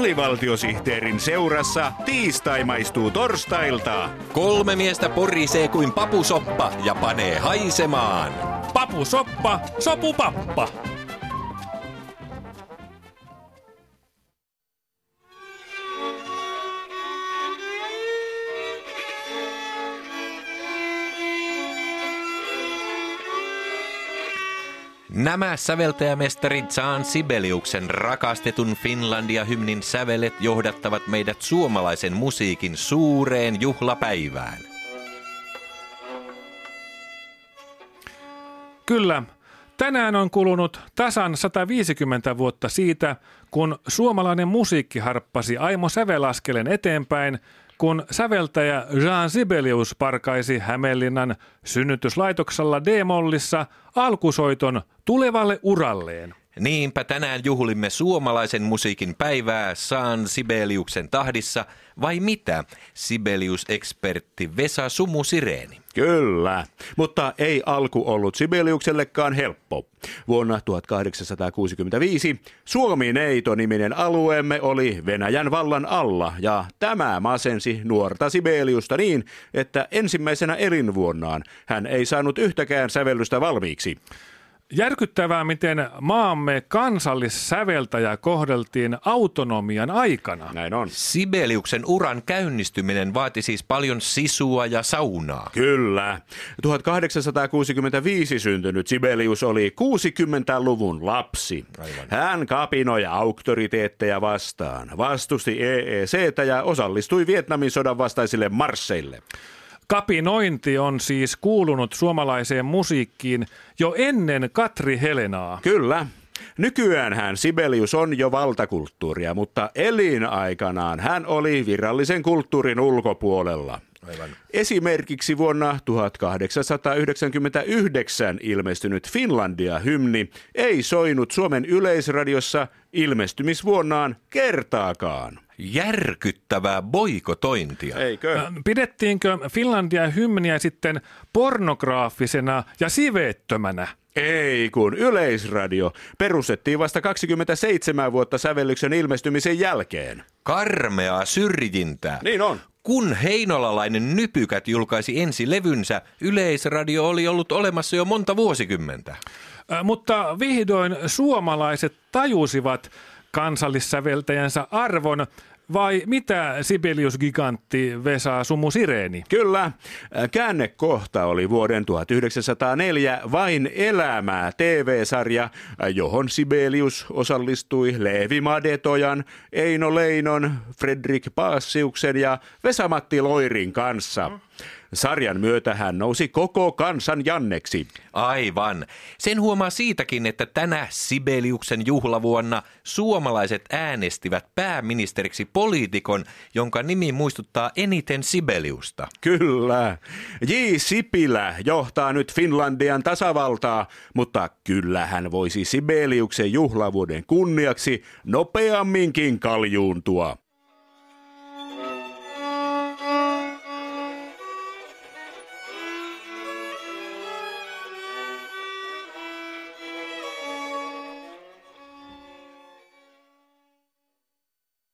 alivaltiosihteerin seurassa tiistai maistuu torstailta. Kolme miestä porisee kuin papusoppa ja panee haisemaan. Papusoppa, sopupappa. Nämä säveltäjämestarit Saan Sibeliuksen rakastetun Finlandia-hymnin sävelet johdattavat meidät suomalaisen musiikin suureen juhlapäivään. Kyllä, tänään on kulunut tasan 150 vuotta siitä, kun suomalainen musiikki harppasi Aimo Sävelaskelen eteenpäin – kun säveltäjä Jean Sibelius parkaisi Hämeenlinnan synnytyslaitoksella D-mollissa alkusoiton tulevalle uralleen. Niinpä tänään juhlimme suomalaisen musiikin päivää Saan Sibeliuksen tahdissa, vai mitä, Sibelius-ekspertti Vesa Sumu Sireeni? Kyllä, mutta ei alku ollut Sibeliuksellekaan helppo. Vuonna 1865 Suomi-neito-niminen alueemme oli Venäjän vallan alla ja tämä masensi nuorta Sibeliusta niin, että ensimmäisenä elinvuonnaan hän ei saanut yhtäkään sävellystä valmiiksi. Järkyttävää, miten maamme kansallissäveltäjä kohdeltiin autonomian aikana. Näin on. Sibeliuksen uran käynnistyminen vaati siis paljon sisua ja saunaa. Kyllä. 1865 syntynyt Sibelius oli 60-luvun lapsi. Aivan. Hän kapinoi auktoriteetteja vastaan, vastusti EECtä ja osallistui Vietnamin sodan vastaisille marsseille. Kapinointi on siis kuulunut suomalaiseen musiikkiin jo ennen Katri Helenaa. Kyllä. Nykyään hän Sibelius on jo valtakulttuuria, mutta elinaikanaan hän oli virallisen kulttuurin ulkopuolella. Aivan. Esimerkiksi vuonna 1899 ilmestynyt Finlandia-hymni ei soinut Suomen yleisradiossa ilmestymisvuonnaan kertaakaan. Järkyttävää boikotointia. Eikö? Pidettiinkö Finlandia-hymniä sitten pornograafisena ja siveettömänä? Ei, kun Yleisradio perustettiin vasta 27 vuotta sävellyksen ilmestymisen jälkeen. Karmeaa syrjintää. Niin on. Kun heinolalainen Nypykät julkaisi ensi levynsä, Yleisradio oli ollut olemassa jo monta vuosikymmentä. Äh, mutta vihdoin suomalaiset tajusivat kansallissäveltäjänsä arvon vai mitä Sibelius-gigantti Vesa Sumu Sireeni? Kyllä. Käännekohta oli vuoden 1904 Vain elämää TV-sarja, johon Sibelius osallistui Leevi Madetojan, Eino Leinon, Fredrik Paassiuksen ja Vesamatti Loirin kanssa. Mm. Sarjan myötä hän nousi koko kansan Janneksi. Aivan. Sen huomaa siitäkin, että tänä Sibeliuksen juhlavuonna suomalaiset äänestivät pääministeriksi poliitikon, jonka nimi muistuttaa eniten Sibeliusta. Kyllä. J. Sipilä johtaa nyt Finlandian tasavaltaa, mutta kyllä hän voisi Sibeliuksen juhlavuoden kunniaksi nopeamminkin kaljuuntua.